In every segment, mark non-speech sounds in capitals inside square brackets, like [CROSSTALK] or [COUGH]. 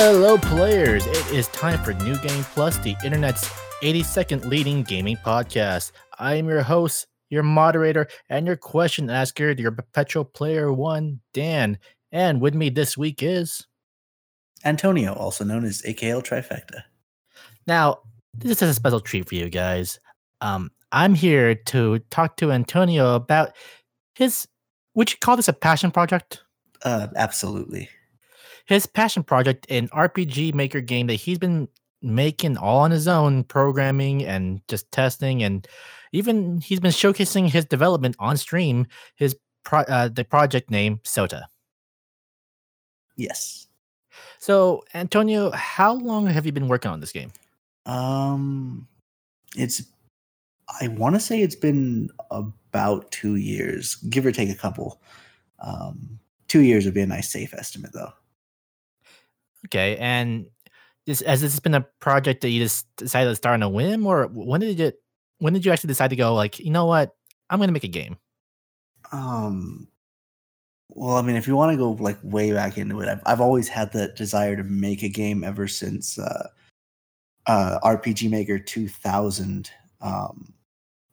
Hello, players! It is time for New Game Plus, the internet's 80 second leading gaming podcast. I am your host, your moderator, and your question asker, your perpetual player one, Dan. And with me this week is Antonio, also known as AKL Trifecta. Now, this is a special treat for you guys. Um, I'm here to talk to Antonio about his, would you call this a passion project? Uh, absolutely his passion project, an RPG Maker game that he's been making all on his own, programming and just testing, and even he's been showcasing his development on stream. His pro- uh, the project name Sota. Yes. So, Antonio, how long have you been working on this game? Um, it's I want to say it's been about two years, give or take a couple. Um, two years would be a nice safe estimate, though. Okay, and this has this been a project that you just decided to start on a whim, or when did it? When did you actually decide to go? Like, you know what? I'm going to make a game. Um. Well, I mean, if you want to go like way back into it, I've I've always had the desire to make a game ever since uh, uh, RPG Maker 2000 um,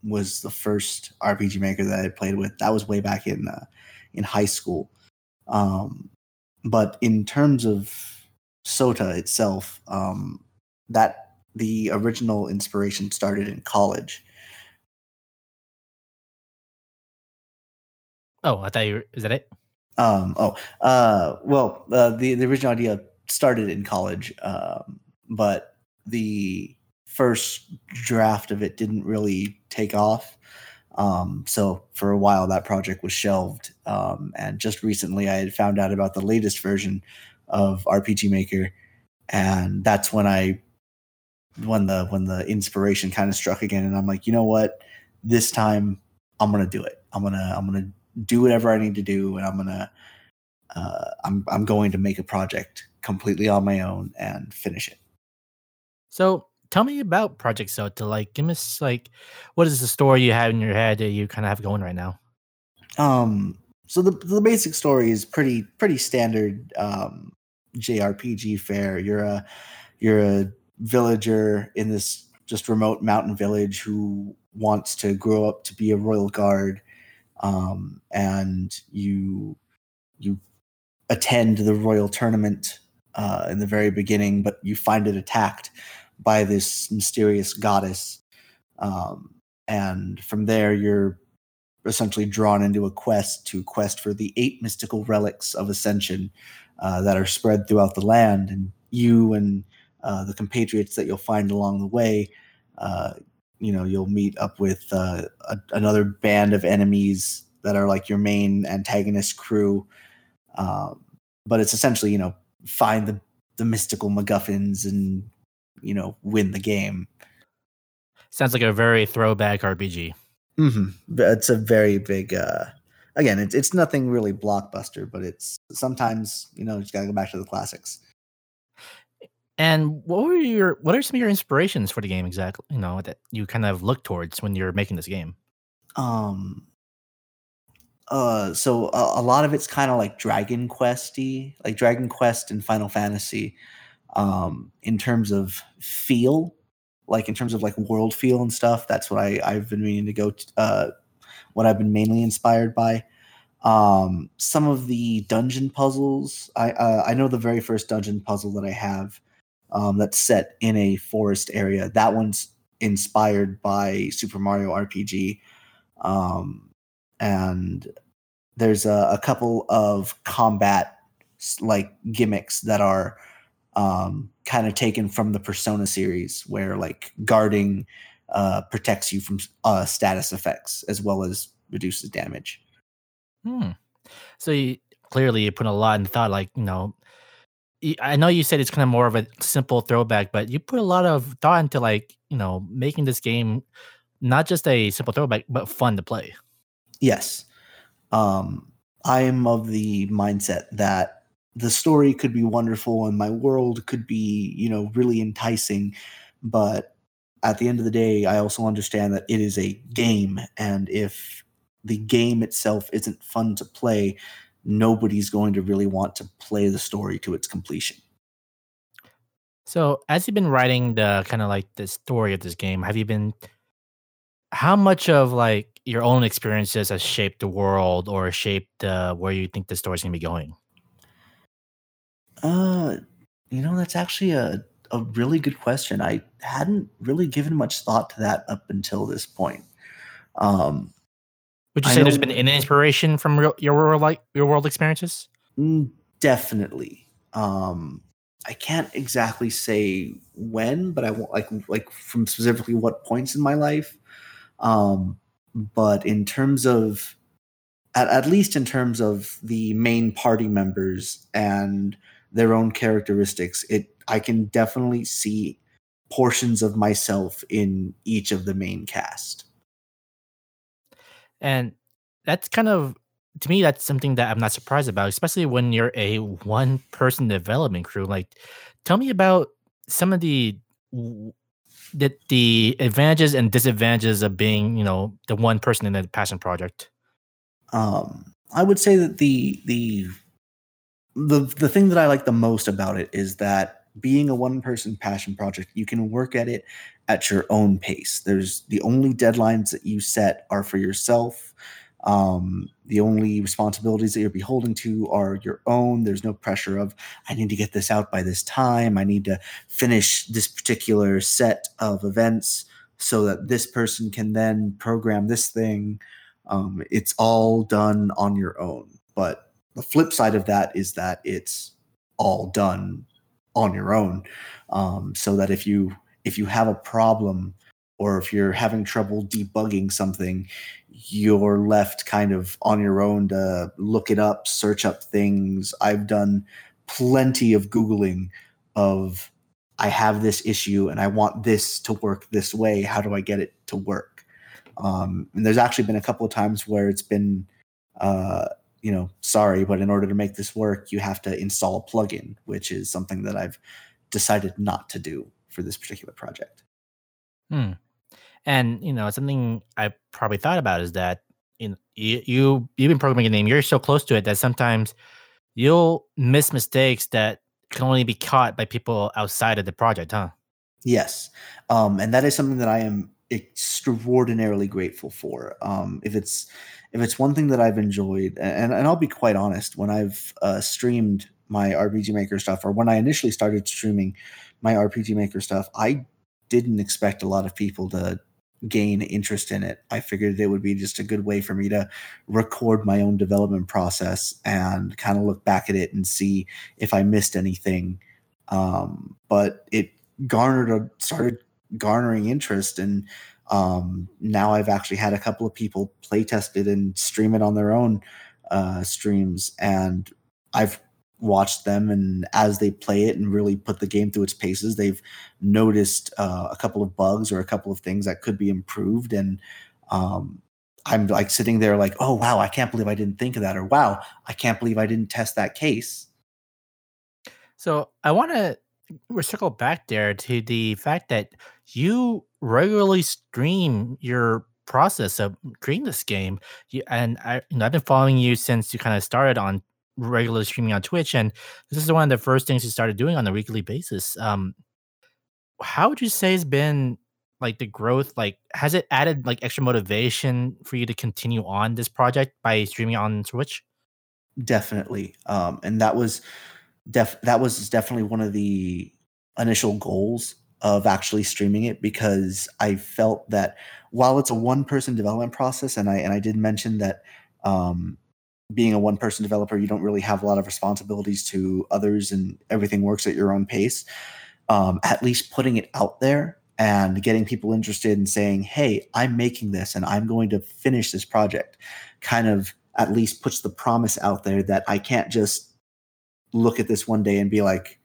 was the first RPG Maker that I played with. That was way back in uh, in high school. Um, but in terms of Sota itself, um, that the original inspiration started in college. Oh, I thought you were, is that it? Um, oh, uh, well, uh, the, the original idea started in college, um, but the first draft of it didn't really take off. Um, so for a while, that project was shelved. Um, and just recently, I had found out about the latest version, of RPG Maker, and that's when I when the when the inspiration kind of struck again, and I'm like, you know what, this time I'm gonna do it. I'm gonna I'm gonna do whatever I need to do, and I'm gonna uh, I'm I'm going to make a project completely on my own and finish it. So tell me about Project Sota. Like, give us like, what is the story you have in your head that you kind of have going right now? Um, so the the basic story is pretty pretty standard um, JRPG fare. You're a you're a villager in this just remote mountain village who wants to grow up to be a royal guard, um, and you you attend the royal tournament uh, in the very beginning, but you find it attacked by this mysterious goddess, um, and from there you're essentially drawn into a quest to quest for the eight mystical relics of ascension uh, that are spread throughout the land. And you and uh, the compatriots that you'll find along the way, uh, you know, you'll meet up with uh, a, another band of enemies that are like your main antagonist crew. Um, but it's essentially, you know, find the the mystical MacGuffins and you know win the game. Sounds like a very throwback RPG. Mm-hmm. It's a very big. Again, it's it's nothing really blockbuster, but it's sometimes you know you just gotta go back to the classics. And what were your what are some of your inspirations for the game exactly? You know that you kind of look towards when you're making this game. Um. Uh. So a, a lot of it's kind of like Dragon Questy, like Dragon Quest and Final Fantasy. Um, in terms of feel, like in terms of like world feel and stuff. That's what I I've been meaning to go. To, uh, what I've been mainly inspired by. Um, some of the dungeon puzzles. I uh, I know the very first dungeon puzzle that I have um, that's set in a forest area. That one's inspired by Super Mario RPG, um, and there's a, a couple of combat like gimmicks that are um, kind of taken from the Persona series, where like guarding uh, protects you from uh, status effects as well as reduces damage. Hmm. So you, clearly you put a lot in thought. Like you know, I know you said it's kind of more of a simple throwback, but you put a lot of thought into like you know making this game not just a simple throwback, but fun to play. Yes. Um, I am of the mindset that the story could be wonderful and my world could be you know really enticing but at the end of the day i also understand that it is a game and if the game itself isn't fun to play nobody's going to really want to play the story to its completion So, as you've been writing the kind of like the story of this game, have you been how much of like your own experiences has shaped the world or shaped uh, where you think the story's gonna be going? Uh, you know, that's actually a a really good question. I hadn't really given much thought to that up until this point. Um, Would you say there's been an inspiration from real, your world like your world experiences? definitely. Um, I can't exactly say when, but I want like like from specifically what points in my life. Um, but in terms of at, at least in terms of the main party members and their own characteristics, it I can definitely see portions of myself in each of the main cast. And that's kind of to me, that's something that I'm not surprised about, especially when you're a one person development crew. Like, tell me about some of the the, the advantages and disadvantages of being, you know, the one person in a passion project. Um, I would say that the the the the thing that I like the most about it is that being a one person passion project, you can work at it at your own pace. There's the only deadlines that you set are for yourself. Um, the only responsibilities that you're beholden to are your own. There's no pressure of I need to get this out by this time. I need to finish this particular set of events so that this person can then program this thing. Um, it's all done on your own. But the flip side of that is that it's all done on your own um, so that if you if you have a problem or if you're having trouble debugging something you're left kind of on your own to look it up search up things. I've done plenty of googling of i have this issue and i want this to work this way. How do i get it to work? Um, and there's actually been a couple of times where it's been uh, you know, sorry, but in order to make this work, you have to install a plugin, which is something that I've decided not to do for this particular project. Hmm. And you know, something I probably thought about is that in you, you you've been programming a name, you're so close to it that sometimes you'll miss mistakes that can only be caught by people outside of the project, huh? Yes. Um, and that is something that I am extraordinarily grateful for. Um, if it's if it's one thing that I've enjoyed, and, and I'll be quite honest, when I've uh, streamed my RPG Maker stuff, or when I initially started streaming my RPG Maker stuff, I didn't expect a lot of people to gain interest in it. I figured it would be just a good way for me to record my own development process and kind of look back at it and see if I missed anything. Um, but it garnered a started garnering interest and um, now I've actually had a couple of people play test it and stream it on their own uh, streams, and I've watched them and as they play it and really put the game through its paces, they've noticed uh, a couple of bugs or a couple of things that could be improved, and um, I'm like sitting there like, oh wow, I can't believe I didn't think of that, or wow, I can't believe I didn't test that case. So I want to circle back there to the fact that you regularly stream your process of creating this game. You, and I, you know, I've been following you since you kind of started on regular streaming on Twitch, and this is one of the first things you started doing on a weekly basis. Um, how would you say has been like the growth? Like, has it added like extra motivation for you to continue on this project by streaming on Twitch? Definitely, um, and that was def that was definitely one of the initial goals of actually streaming it because I felt that while it's a one person development process and I and I did mention that um, being a one person developer you don't really have a lot of responsibilities to others and everything works at your own pace um, at least putting it out there and getting people interested in saying hey i'm making this and i'm going to finish this project kind of at least puts the promise out there that i can't just look at this one day and be like,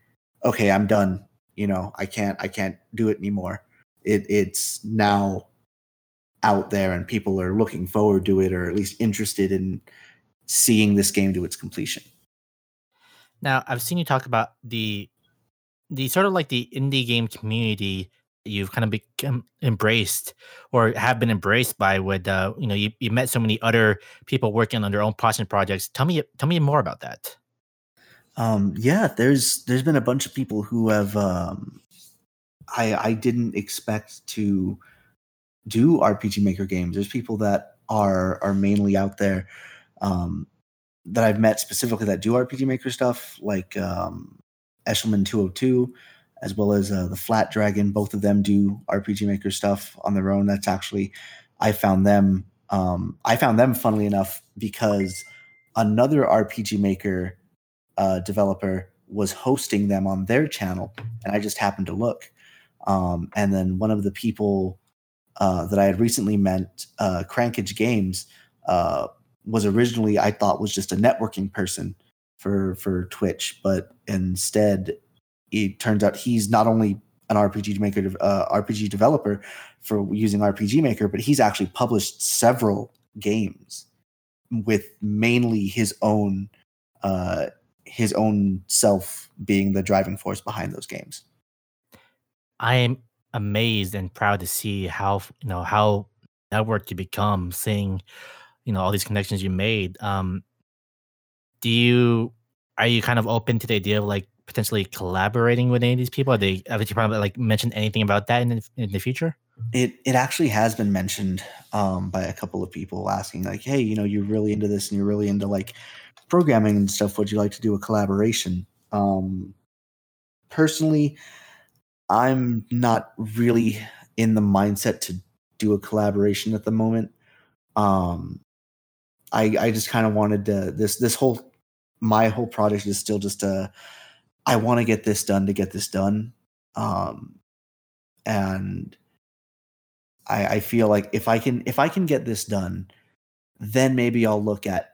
okay, I'm done. You know, I can't I can't do it anymore. It it's now out there and people are looking forward to it or at least interested in seeing this game to its completion. Now, I've seen you talk about the the sort of like the indie game community you've kind of become embraced or have been embraced by with uh you know you, you met so many other people working on their own passion projects tell me tell me more about that Um, yeah, there's there's been a bunch of people who have um, I I didn't expect to do RPG Maker games. There's people that are are mainly out there um, that I've met specifically that do RPG Maker stuff, like um, Eshelman 202, as well as uh, the Flat Dragon. Both of them do RPG Maker stuff on their own. That's actually I found them. Um, I found them, funnily enough, because another RPG Maker uh, developer was hosting them on their channel, and I just happened to look. Um, and then one of the people uh, that I had recently met, uh, Crankage Games, uh, was originally I thought was just a networking person for for Twitch, but instead it turns out he's not only an RPG maker, uh, RPG developer for using RPG Maker, but he's actually published several games with mainly his own uh, his own self being the driving force behind those games. I am amazed and proud to see how you know how networked you become, seeing you know all these connections you made. Um, do you are you kind of open to the idea of like potentially collaborating with any of these people? Are they have you probably like mentioned anything about that in the, in the future? It it actually has been mentioned um, by a couple of people asking like, hey, you know, you're really into this and you're really into like programming and stuff. Would you like to do a collaboration? Um, personally, I'm not really in the mindset to do a collaboration at the moment. Um, I I just kind of wanted to this this whole my whole project is still just a I want to get this done to get this done. Um, and I, I feel like if I can if I can get this done, then maybe I'll look at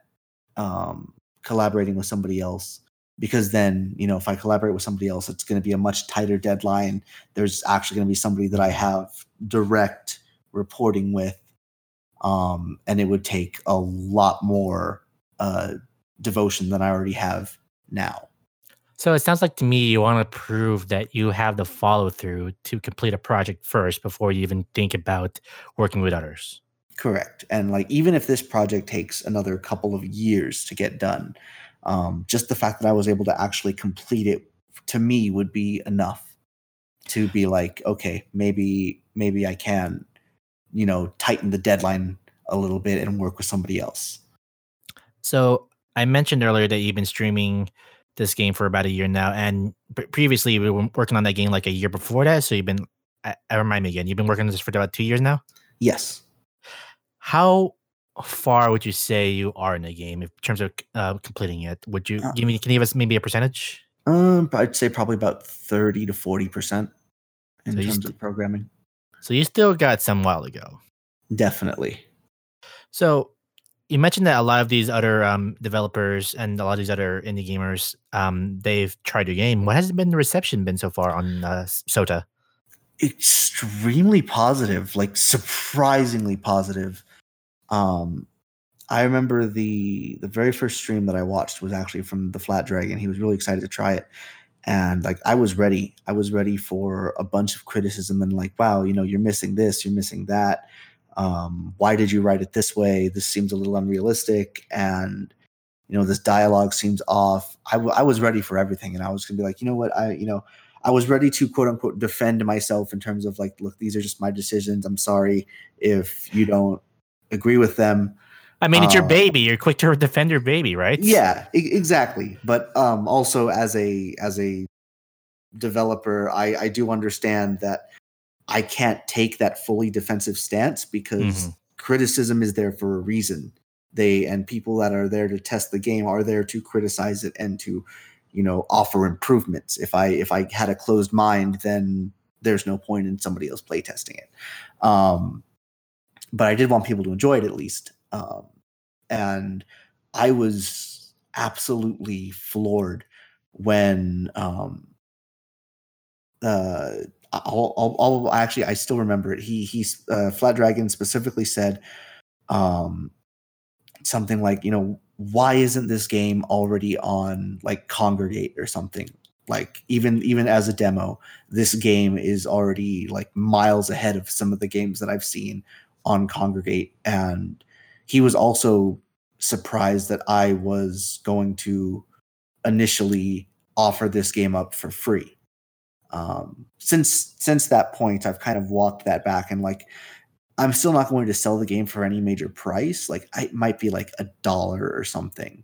um, collaborating with somebody else because then you know if I collaborate with somebody else, it's going to be a much tighter deadline. There's actually going to be somebody that I have direct reporting with, um, and it would take a lot more uh, devotion than I already have now. So it sounds like to me you want to prove that you have the follow through to complete a project first before you even think about working with others. Correct. And like even if this project takes another couple of years to get done, um, just the fact that I was able to actually complete it to me would be enough to be like, okay, maybe maybe I can, you know, tighten the deadline a little bit and work with somebody else. So I mentioned earlier that you've been streaming this game for about a year now, and previously you were working on that game like a year before that. So you've been, I, I remind me again, you've been working on this for about two years now. Yes. How far would you say you are in the game in terms of uh, completing it? Would you uh, give me? Can you give us maybe a percentage? Um, I'd say probably about thirty to forty percent in so terms st- of programming. So you still got some while to go. Definitely. So you mentioned that a lot of these other um, developers and a lot of these other indie gamers, um, they've tried your game. What has been the reception been so far on uh, Sota? Extremely positive, like surprisingly positive. Um, I remember the the very first stream that I watched was actually from the Flat Dragon. He was really excited to try it, and like I was ready. I was ready for a bunch of criticism and like, wow, you know, you're missing this, you're missing that. Um, why did you write it this way? This seems a little unrealistic and you know this dialogue seems off. I, w- I was ready for everything and i was gonna be like you know what? I you know i was ready to quote unquote defend myself in terms of like look these are just my decisions. I'm sorry if you don't agree with them I mean, it's your um, baby. You're quick to defend your baby, right? Yeah, e- exactly. But um, also as a as a developer, I I do understand that I can't take that fully defensive stance because mm-hmm. criticism is there for a reason. They and people that are there to test the game are there to criticize it and to, you know, offer improvements. If I if I had a closed mind, then there's no point in somebody else playtesting it. Um, but I did want people to enjoy it at least. Um, and I was absolutely floored when um, uh, I'll, actually I still remember it. He he's uh, Flat Dragon specifically said um, something like you know why isn't this game already on like Kongregate or something like even even as a demo this game is already like miles ahead of some of the games that I've seen on Kongregate and he was also surprised that I was going to initially offer this game up for free. Um, since since that point, I've kind of walked that back and like I'm still not going to sell the game for any major price. Like it might be like a dollar or something,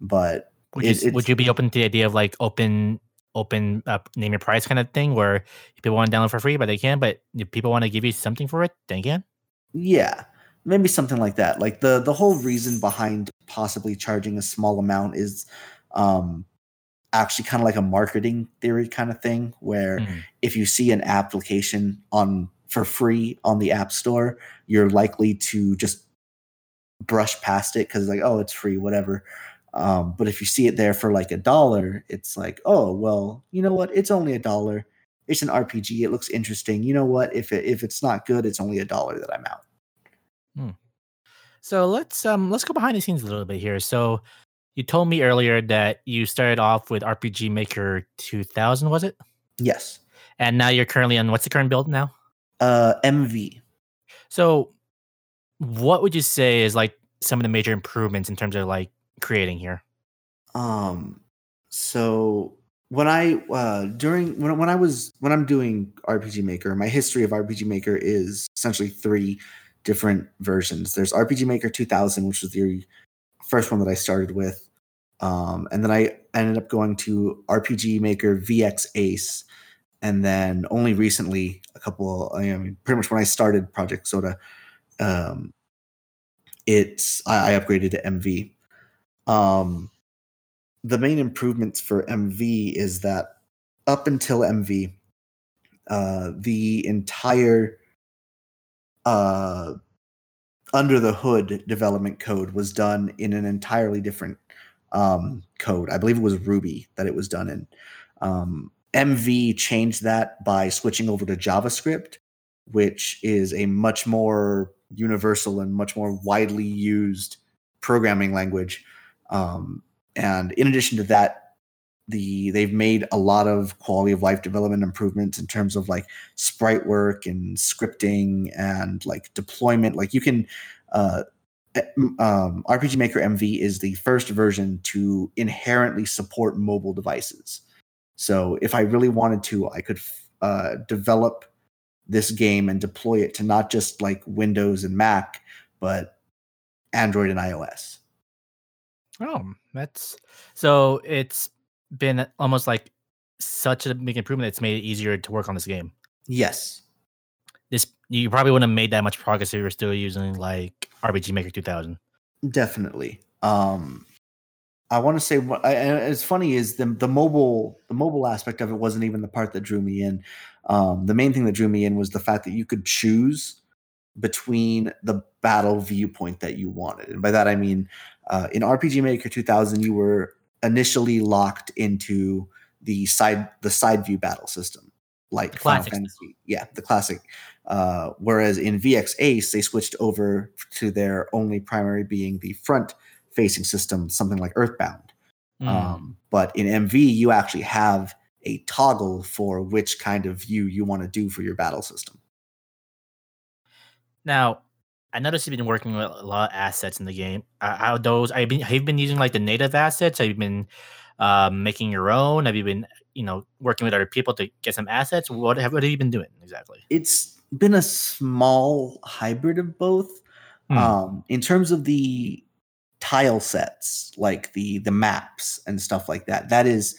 but would you, it, would you be open to the idea of like open open uh, name your price kind of thing where people want to download for free but they can but if people want to give you something for it they can yeah maybe something like that like the the whole reason behind possibly charging a small amount is um actually kind of like a marketing theory kind of thing where mm. if you see an application on for free on the app store you're likely to just brush past it because like oh it's free whatever um, but if you see it there for like a dollar, it's like, oh well, you know what? It's only a dollar. It's an RPG. It looks interesting. You know what? If it, if it's not good, it's only a dollar that I'm out. Hmm. So let's um let's go behind the scenes a little bit here. So you told me earlier that you started off with RPG Maker 2000, was it? Yes. And now you're currently on what's the current build now? Uh, MV. So, what would you say is like some of the major improvements in terms of like creating here? Um, so when I uh during when when I was when I'm doing RPG Maker, my history of RPG Maker is essentially three different versions. There's RPG Maker 2000, which was the first one that I started with, um, and then I ended up going to RPG Maker VX Ace, and then only recently, a couple, I mean, pretty much when I started Project Sota, um, it's I, I upgraded to MV. Um, the main improvements for MV is that up until MV, uh, the entire uh, under the hood development code was done in an entirely different um, code. I believe it was Ruby that it was done in. Um, MV changed that by switching over to JavaScript, which is a much more universal and much more widely used programming language um, and in addition to that, the they've made a lot of quality of life development improvements in terms of like sprite work and scripting and like deployment. Like you can uh, eh, um, RPG Maker MV is the first version to inherently support mobile devices. So if I really wanted to, I could uh, develop this game and deploy it to not just like Windows and Mac, but Android and iOS. Oh, that's so it's been almost like such a big improvement. It's made it easier to work on this game. Yes. This you probably wouldn't have made that much progress if you were still using like RPG Maker 2000. Definitely. Um, I want to say what I, it's funny is the the mobile the mobile aspect of it wasn't even the part that drew me in. Um, the main thing that drew me in was the fact that you could choose between the battle viewpoint that you wanted, and by that I mean uh, in RPG Maker 2000, you were initially locked into the side the side view battle system, like Final Fantasy. Yeah, the classic. Uh, whereas in VX Ace, they switched over to their only primary being the front facing system, something like Earthbound. Mm. Um, but in MV, you actually have a toggle for which kind of view you want to do for your battle system. Now, I noticed you've been working with a lot of assets in the game. Uh, how those? Have you been have been using like the native assets? Have you been um, making your own? Have you been you know working with other people to get some assets? What have what have you been doing exactly? It's been a small hybrid of both. Hmm. Um, in terms of the tile sets, like the the maps and stuff like that, that is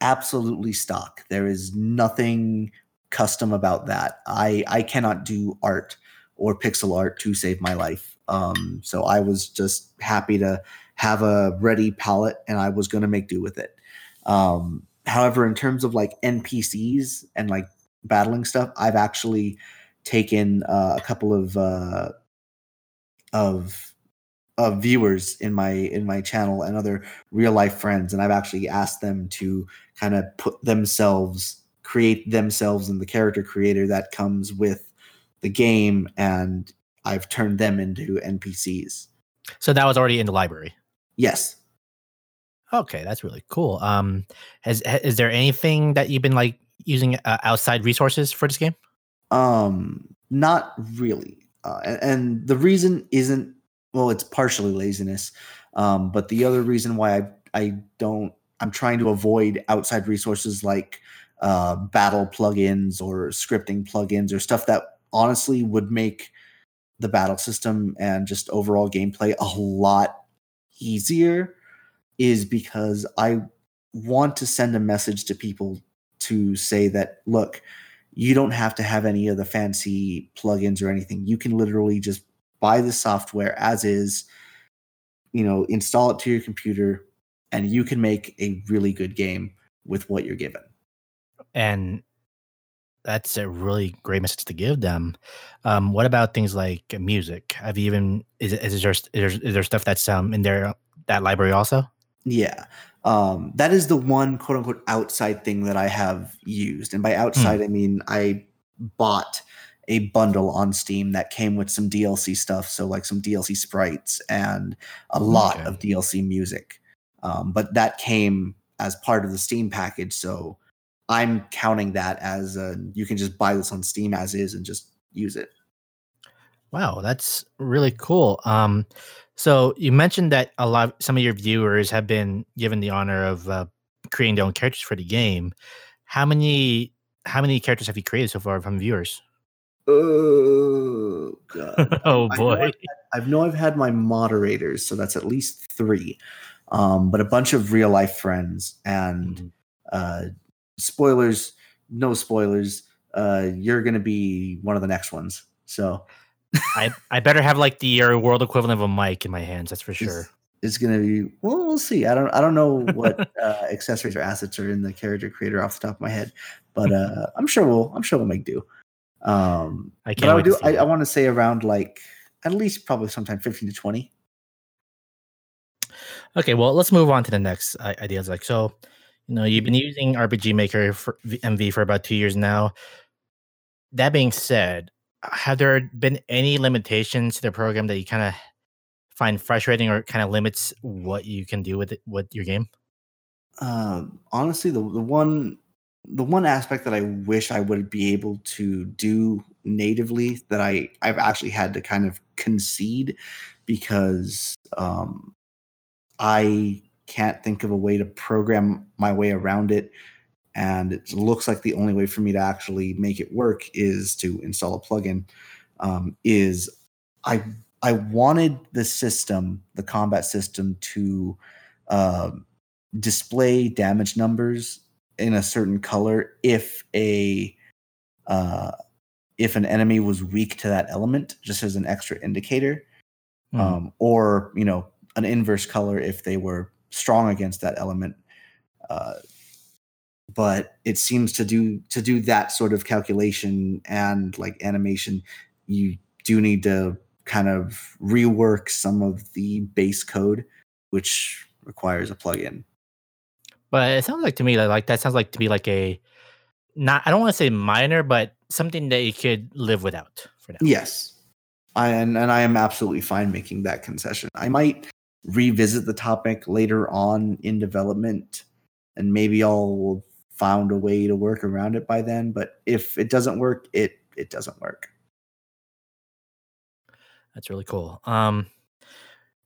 absolutely stock. There is nothing custom about that. I I cannot do art or pixel art to save my life. Um, so I was just happy to have a ready palette and I was going to make do with it. Um, however, in terms of like NPCs and like battling stuff, I've actually taken uh, a couple of uh, of of viewers in my in my channel and other real life friends, and I've actually asked them to kind of put themselves create themselves in the character creator that comes with the game and I've turned them into NPCs. So that was already in the library. Yes. Okay, that's really cool. Um, has is there anything that you've been like using uh, outside resources for this game? Um, not really. Uh, and, and the reason isn't well, it's partially laziness. Um, but the other reason why I I don't I'm trying to avoid outside resources like uh, battle plugins or scripting plugins or stuff that honestly would make the battle system and just overall gameplay a lot easier is because I want to send a message to people to say that look, you don't have to have any of the fancy plugins or anything. You can literally just buy the software as is, you know, install it to your computer, and you can make a really good game with what you're given. And that's a really great message to give them. Um, what about things like music? Have you even is, is there is there, is there stuff that's um in there that library also? Yeah. Um, that is the one quote unquote outside thing that I have used. And by Hmm. outside, I mean I bought a bundle on Steam that came with some DLC stuff. So, like some DLC sprites and a lot Okay. of DLC music. Um, but that came as part of the Steam package. So, I'm counting that as uh you can just buy this on Steam as is and just use it. Wow, that's really cool. Um, so you mentioned that a lot, some of your viewers have been given the honor of uh, creating their own characters for the game. How many, how many characters have you created so far from viewers? Oh, God. [LAUGHS] oh I know boy, I've I know I've had my moderators, so that's at least three, um, but a bunch of real life friends. And Mhm. uh, spoilers, no spoilers. Uh, you're gonna be one of the next ones. So I I better have like the uh, world equivalent of a mic in my hands. That's for sure. it's, it's gonna be. Well, we'll see. I don't. I don't know what uh, accessories or assets are in the character creator off the top of my head, but uh, I'm sure we'll. I'm sure we'll make do. Um, I can't I do. I, I want to say around like at least probably sometime 15 to 20. Okay, well, let's move on to the next i- ideas. Like, so, you know, you've been using RPG Maker for MV for about two years now. That being said, have there been any limitations to the program that you kind of find frustrating or kind of limits what you can do with it with your game? um, honestly, the the one the one aspect that I wish I would be able to do natively that I I've actually had to kind of concede because um, I can't think of a way to program my way around it, and it looks like the only way for me to actually make it work is to install a plugin. Um, is I I wanted the system, the combat system, to um display damage numbers in a certain color if a uh, if an enemy was weak to that element, just as an extra indicator, Hmm. um, or you know an inverse color if they were strong against that element. Uh, but it seems to do to do that sort of calculation and like animation, you do need to kind of rework some of the base code, which requires a plugin. But it sounds like to me that like that sounds like to be like a not I don't want to say minor, but something that you could live without for now. Yes. I and, and I am absolutely fine making that concession. I might revisit the topic later on in development and maybe I'll found a way to work around it by then, but if it doesn't work, it it doesn't work. That's really cool. Um,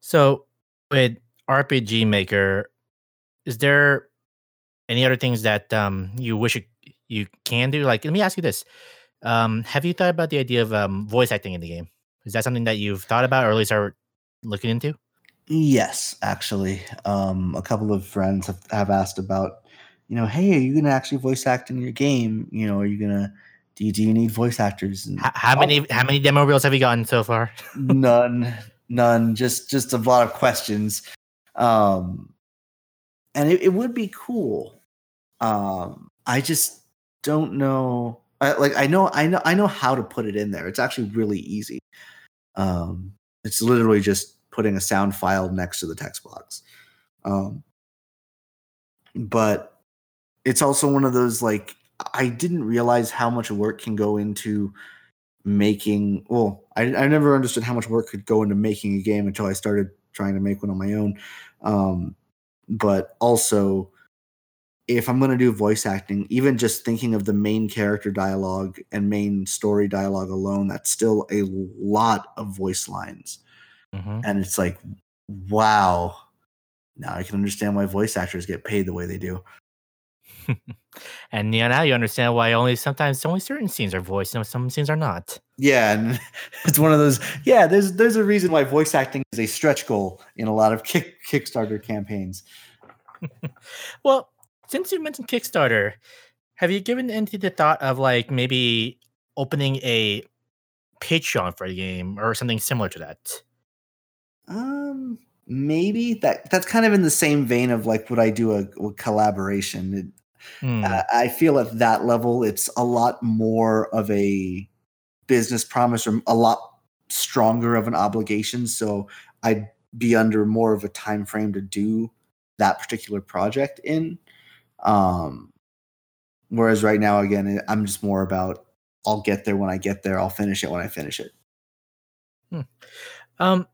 so with RPG Maker, is there any other things that um you wish you, you can do? Like, let me ask you this: um, Have you thought about the idea of um voice acting in the game? Is that something that you've thought about, or at least are looking into? Yes, actually. Um a couple of friends have, have asked about, you know, hey, are you gonna actually voice act in your game? You know, are you gonna do you, do you need voice actors? And How, how many how many demo reels have you gotten so far? none none just just a lot of questions um and it, it would be cool um i just don't know I, like i know i know i know how to put it in there it's actually really easy um it's literally just putting a sound file next to the text box. Um but it's also one of those like i didn't realize how much work can go into making well I, I never understood how much work could go into making a game until i started trying to make one on my own. Um, but also if i'm going to do voice acting even just thinking of the main character dialogue and main story dialogue alone that's still a lot of voice lines Mhm. and it's like wow now I can understand why voice actors get paid the way they do. [LAUGHS] and yeah, now you understand why only sometimes only certain scenes are voiced and some scenes are not. Yeah, and [LAUGHS] it's one of those. Yeah, there's there's a reason why voice acting is a stretch goal in a lot of kick, Kickstarter campaigns. [LAUGHS] well, since you mentioned Kickstarter, have you given into the thought of like maybe opening a Patreon for the game or something similar to that? Um, maybe that that's kind of in the same vein of like would I do a, a collaboration? It, mm. uh, I feel at that level, it's a lot more of a business promise or a lot stronger of an obligation. So I'd be under more of a time frame to do that particular project in. Um, whereas right now, again, I'm just more about I'll get there when I get there. I'll finish it when I finish it. Hmm. Um,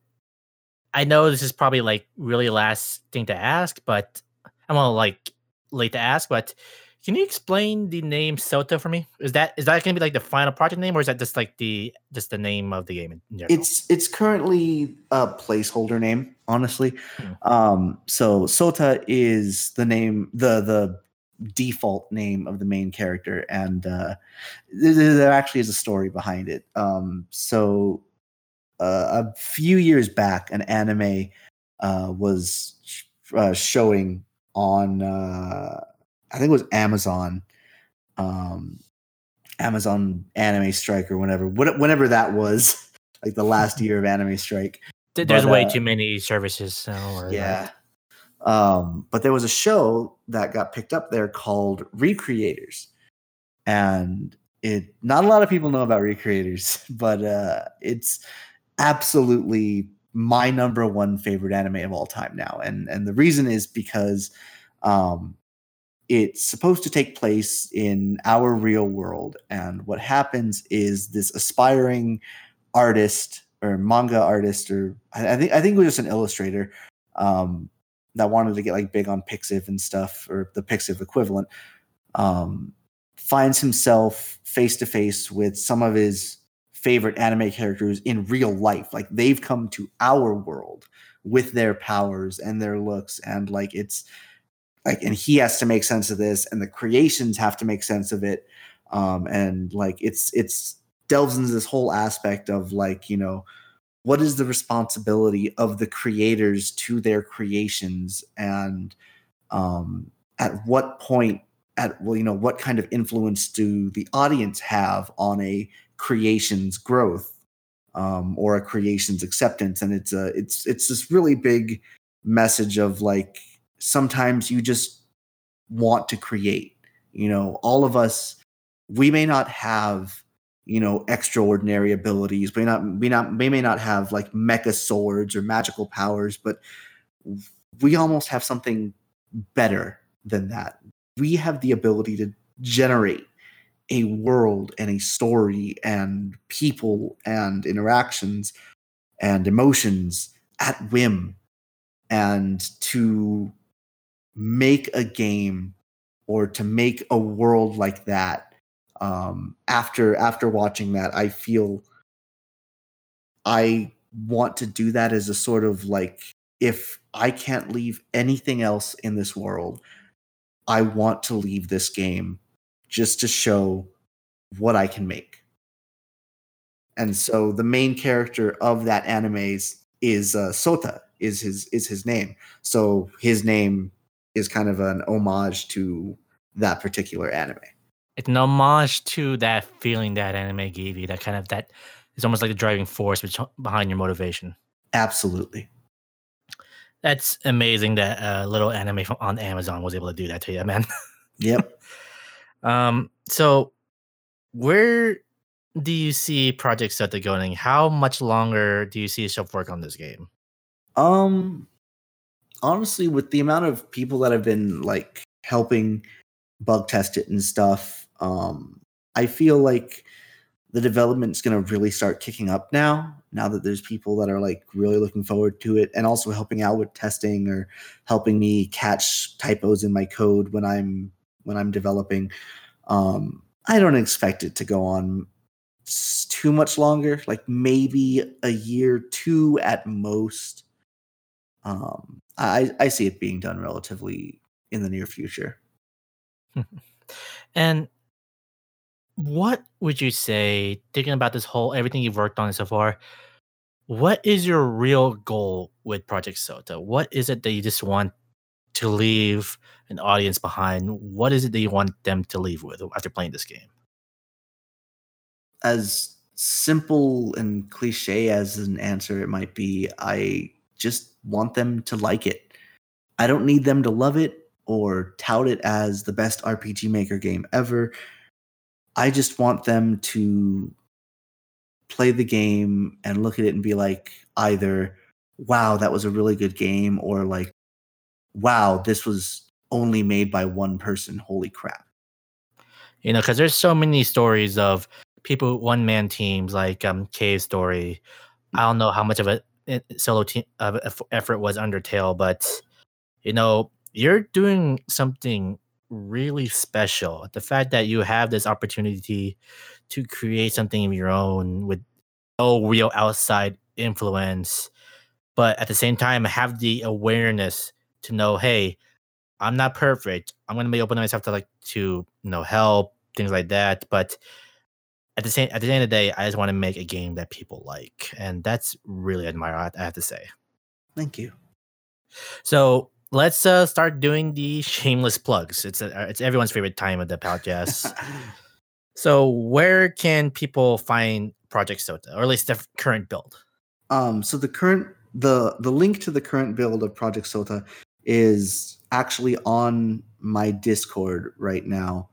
I know this is probably like really last thing to ask, but I'm all like late to ask, but can you explain the name Sota for me? Is that is that going to be like the final project name, or is that just like the just the name of the game? it's it's currently a placeholder name, honestly. Hmm. Um, so Sota is the name the the default name of the main character, and uh, there, there actually is a story behind it. Um, so uh, a few years back, an anime uh, was uh, showing on uh, I think it was Amazon, um, Amazon Anime Strike or whenever, whenever that was, [LAUGHS] like the last [LAUGHS] year of Anime Strike. There's but, way uh, too many services. So, yeah. Um, but there was a show that got picked up there called Re:Creators, and it not a lot of people know about Re:Creators, [LAUGHS] but uh, it's absolutely my number one favorite anime of all time now, and and the reason is because um, it's supposed to take place in our real world. And what happens is this aspiring artist or manga artist, or I, I think I think it was just an illustrator um, that wanted to get like big on Pixiv and stuff, or the Pixiv equivalent, um, finds himself face to face with some of his favorite anime characters in real life. Like they've come to our world with their powers and their looks, and like it's like and he has to make sense of this and the creations have to make sense of it um and like it's it's delves into this whole aspect of like you know what is the responsibility of the creators to their creations and um at what point at well you know what kind of influence do the audience have on a creation's growth um or a creation's acceptance and it's a it's it's this really big message of like sometimes you just want to create. You know, all of us, we may not have, you know, extraordinary abilities. We not we not we may not have like mecha swords or magical powers, but we almost have something better than that. We have the ability to generate a world and a story and people and interactions and emotions at whim and to make a game or to make a world like that um, after after watching that i feel i want to do that as a sort of like if i can't leave anything else in this world i want to leave this game just to show what i can make and so the main character of that anime is, is uh, sota is his is his name so his name is kind of an homage to that particular anime. It's an homage to that feeling that anime gave you. That kind of that is almost like the driving force behind your motivation. Absolutely. That's amazing that a uh, little anime from on Amazon was able to do that to you, man. [LAUGHS] Yep. Um. So, where do you see Project Sota going? How much longer do you see yourself work on this game? Um, honestly, with the amount of people that have been like helping bug test it and stuff, um, I feel like the development's going to really start kicking up now. Now that there's people that are like really looking forward to it, and also helping out with testing or helping me catch typos in my code when I'm when I'm developing. Um, I don't expect it to go on too much longer, like maybe a year, two at most um, I I see it being done relatively in the near future. [LAUGHS] and what would you say, thinking about this whole everything you've worked on so far? What is your real goal with Project Sota? What is it that you just want to leave an audience behind? What is it that you want them to leave with after playing this game? As simple and cliche as an answer it might be, I just want them to like it. I don't need them to love it or tout it as the best RPG Maker game ever. I just want them to play the game and look at it and be like, either, wow, that was a really good game, or like, wow, this was only made by one person. Holy crap. You know, because there's so many stories of people, one man teams like um, Cave Story. I don't know how much of a eh, solo team of effort was Undertale, but you know, you're doing something really special. The fact that you have this opportunity to create something of your own with no real outside influence, but at the same time have the awareness to know, hey, I'm not perfect. I'm gonna be open to myself to like to you know help things like that. But at the same at the end of the day, I just want to make a game that people like, and that's really admirable. I have to say. Thank you. So let's uh, start doing the shameless plugs. It's a, uh, it's everyone's favorite time of the podcast. [LAUGHS] so, where can people find Project Sota, or at least the current build? Um, so the current the the link to the current build of Project Sota is actually on my Discord right now.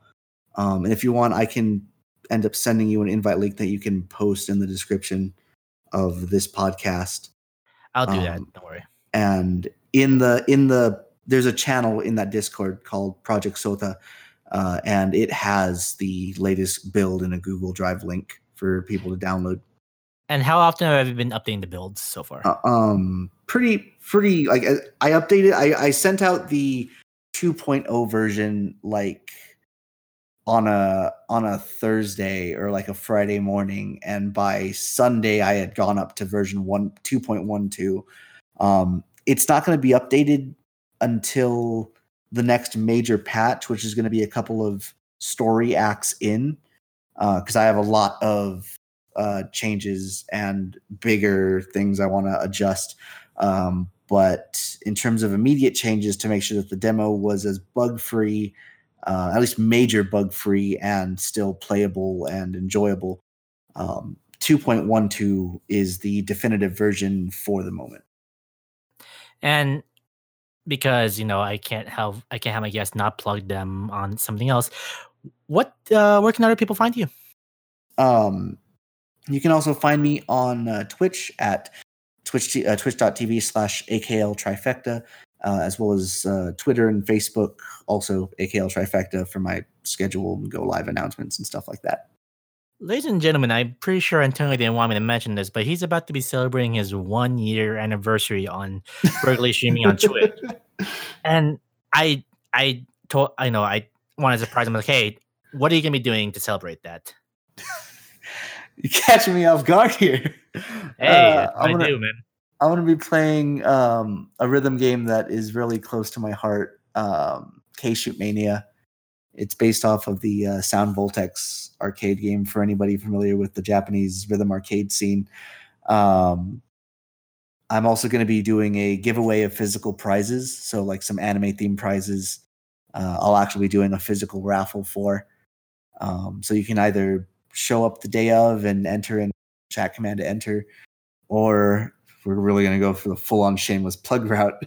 Um, and if you want, I can end up sending you an invite link that you can post in the description of this podcast. I'll do um, that. Don't worry. And in the in the there's a channel in that Discord called Project Sota, uh, and it has the latest build in a Google Drive link for people to download. And how often have you been updating the builds so far? Uh, um, pretty, pretty. Like I, I updated. I, I sent out the 2.0 version like on a on a Thursday or like a Friday morning, and by Sunday I had gone up to version one 2.12. Um, it's not going to be updated until the next major patch, which is going to be a couple of story acts in, because uh, I have a lot of uh, changes and bigger things I want to adjust. Um, but in terms of immediate changes to make sure that the demo was as bug free, uh, at least major bug free, and still playable and enjoyable, um, 2.12 is the definitive version for the moment. And because you know I can't have I can't have my guests not plug them on something else. What uh, where can other people find you? Um, you can also find me on uh, Twitch at twitch uh, twitch.tv slash akl trifecta, uh, as well as uh, Twitter and Facebook, also akl trifecta for my schedule and go live announcements and stuff like that. Ladies and gentlemen, I'm pretty sure Antonio didn't want me to mention this, but he's about to be celebrating his one year anniversary on regularly streaming on Twitch. [LAUGHS] And I I told I know I wanted to surprise him like, hey, what are you gonna be doing to celebrate that? You catching me off guard here. Hey, uh, I'm gonna, I do, man. I'm gonna be playing um, a rhythm game that is really close to my heart, um, K Shoot Mania. It's based off of the uh, Sound Voltex arcade game for anybody familiar with the Japanese rhythm arcade scene. Um, I'm also going to be doing a giveaway of physical prizes, so like some anime themed prizes. Uh, I'll actually be doing a physical raffle for. Um, so you can either show up the day of and enter in chat command to enter, or we're really going to go for the full on shameless plug [LAUGHS] route.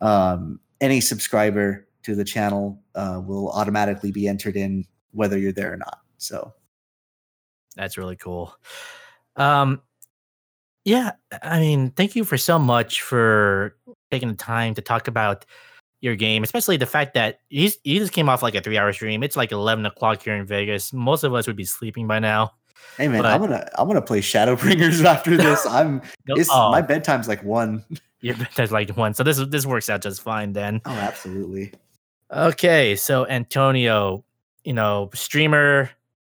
Um, any subscriber to the channel uh, will automatically be entered in whether you're there or not. So that's really cool. Um, yeah, I mean, thank you for so much for taking the time to talk about your game, especially the fact that you, you just came off like a three hour stream. It's like 11 o'clock here in Vegas. Most of us would be sleeping by now. Hey man, but, I'm gonna I'm gonna play Shadowbringers [LAUGHS] after this. [LAUGHS] I'm no, oh, my bedtime's like one. Your bedtime's like one, so this this works out just fine then. Oh, absolutely. Okay, so Antonio, you know, streamer,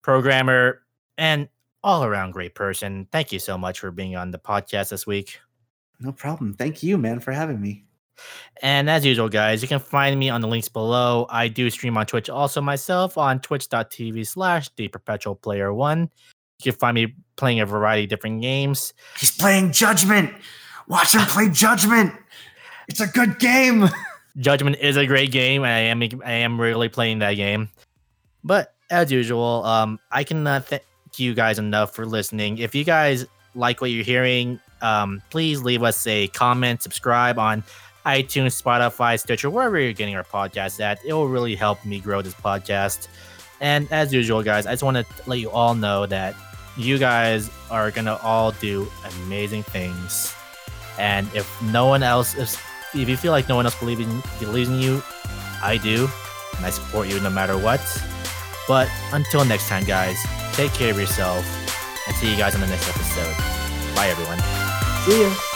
programmer, and all around great person. Thank you so much for being on the podcast this week. No problem. Thank you, man, for having me. And as usual, guys, you can find me on the links below. I do stream on Twitch also myself on twitch.tv slash the perpetual player one. You can find me playing a variety of different games. He's playing Judgment. Watch him play Judgment. It's a good game. [LAUGHS] Judgment is a great game. I am I am really playing that game. But as usual, um, I cannot thank you guys enough for listening. If you guys like what you're hearing, um, please leave us a comment, subscribe on iTunes, Spotify, Stitcher, wherever you're getting our podcast at. It will really help me grow this podcast. And as usual, guys, I just want to let you all know that you guys are gonna all do amazing things. And if no one else, if, if you feel like no one else believes in, believes in you, I do, and I support you no matter what. But until next time, guys, take care of yourself, and see you guys on the next episode. Bye, everyone. See ya.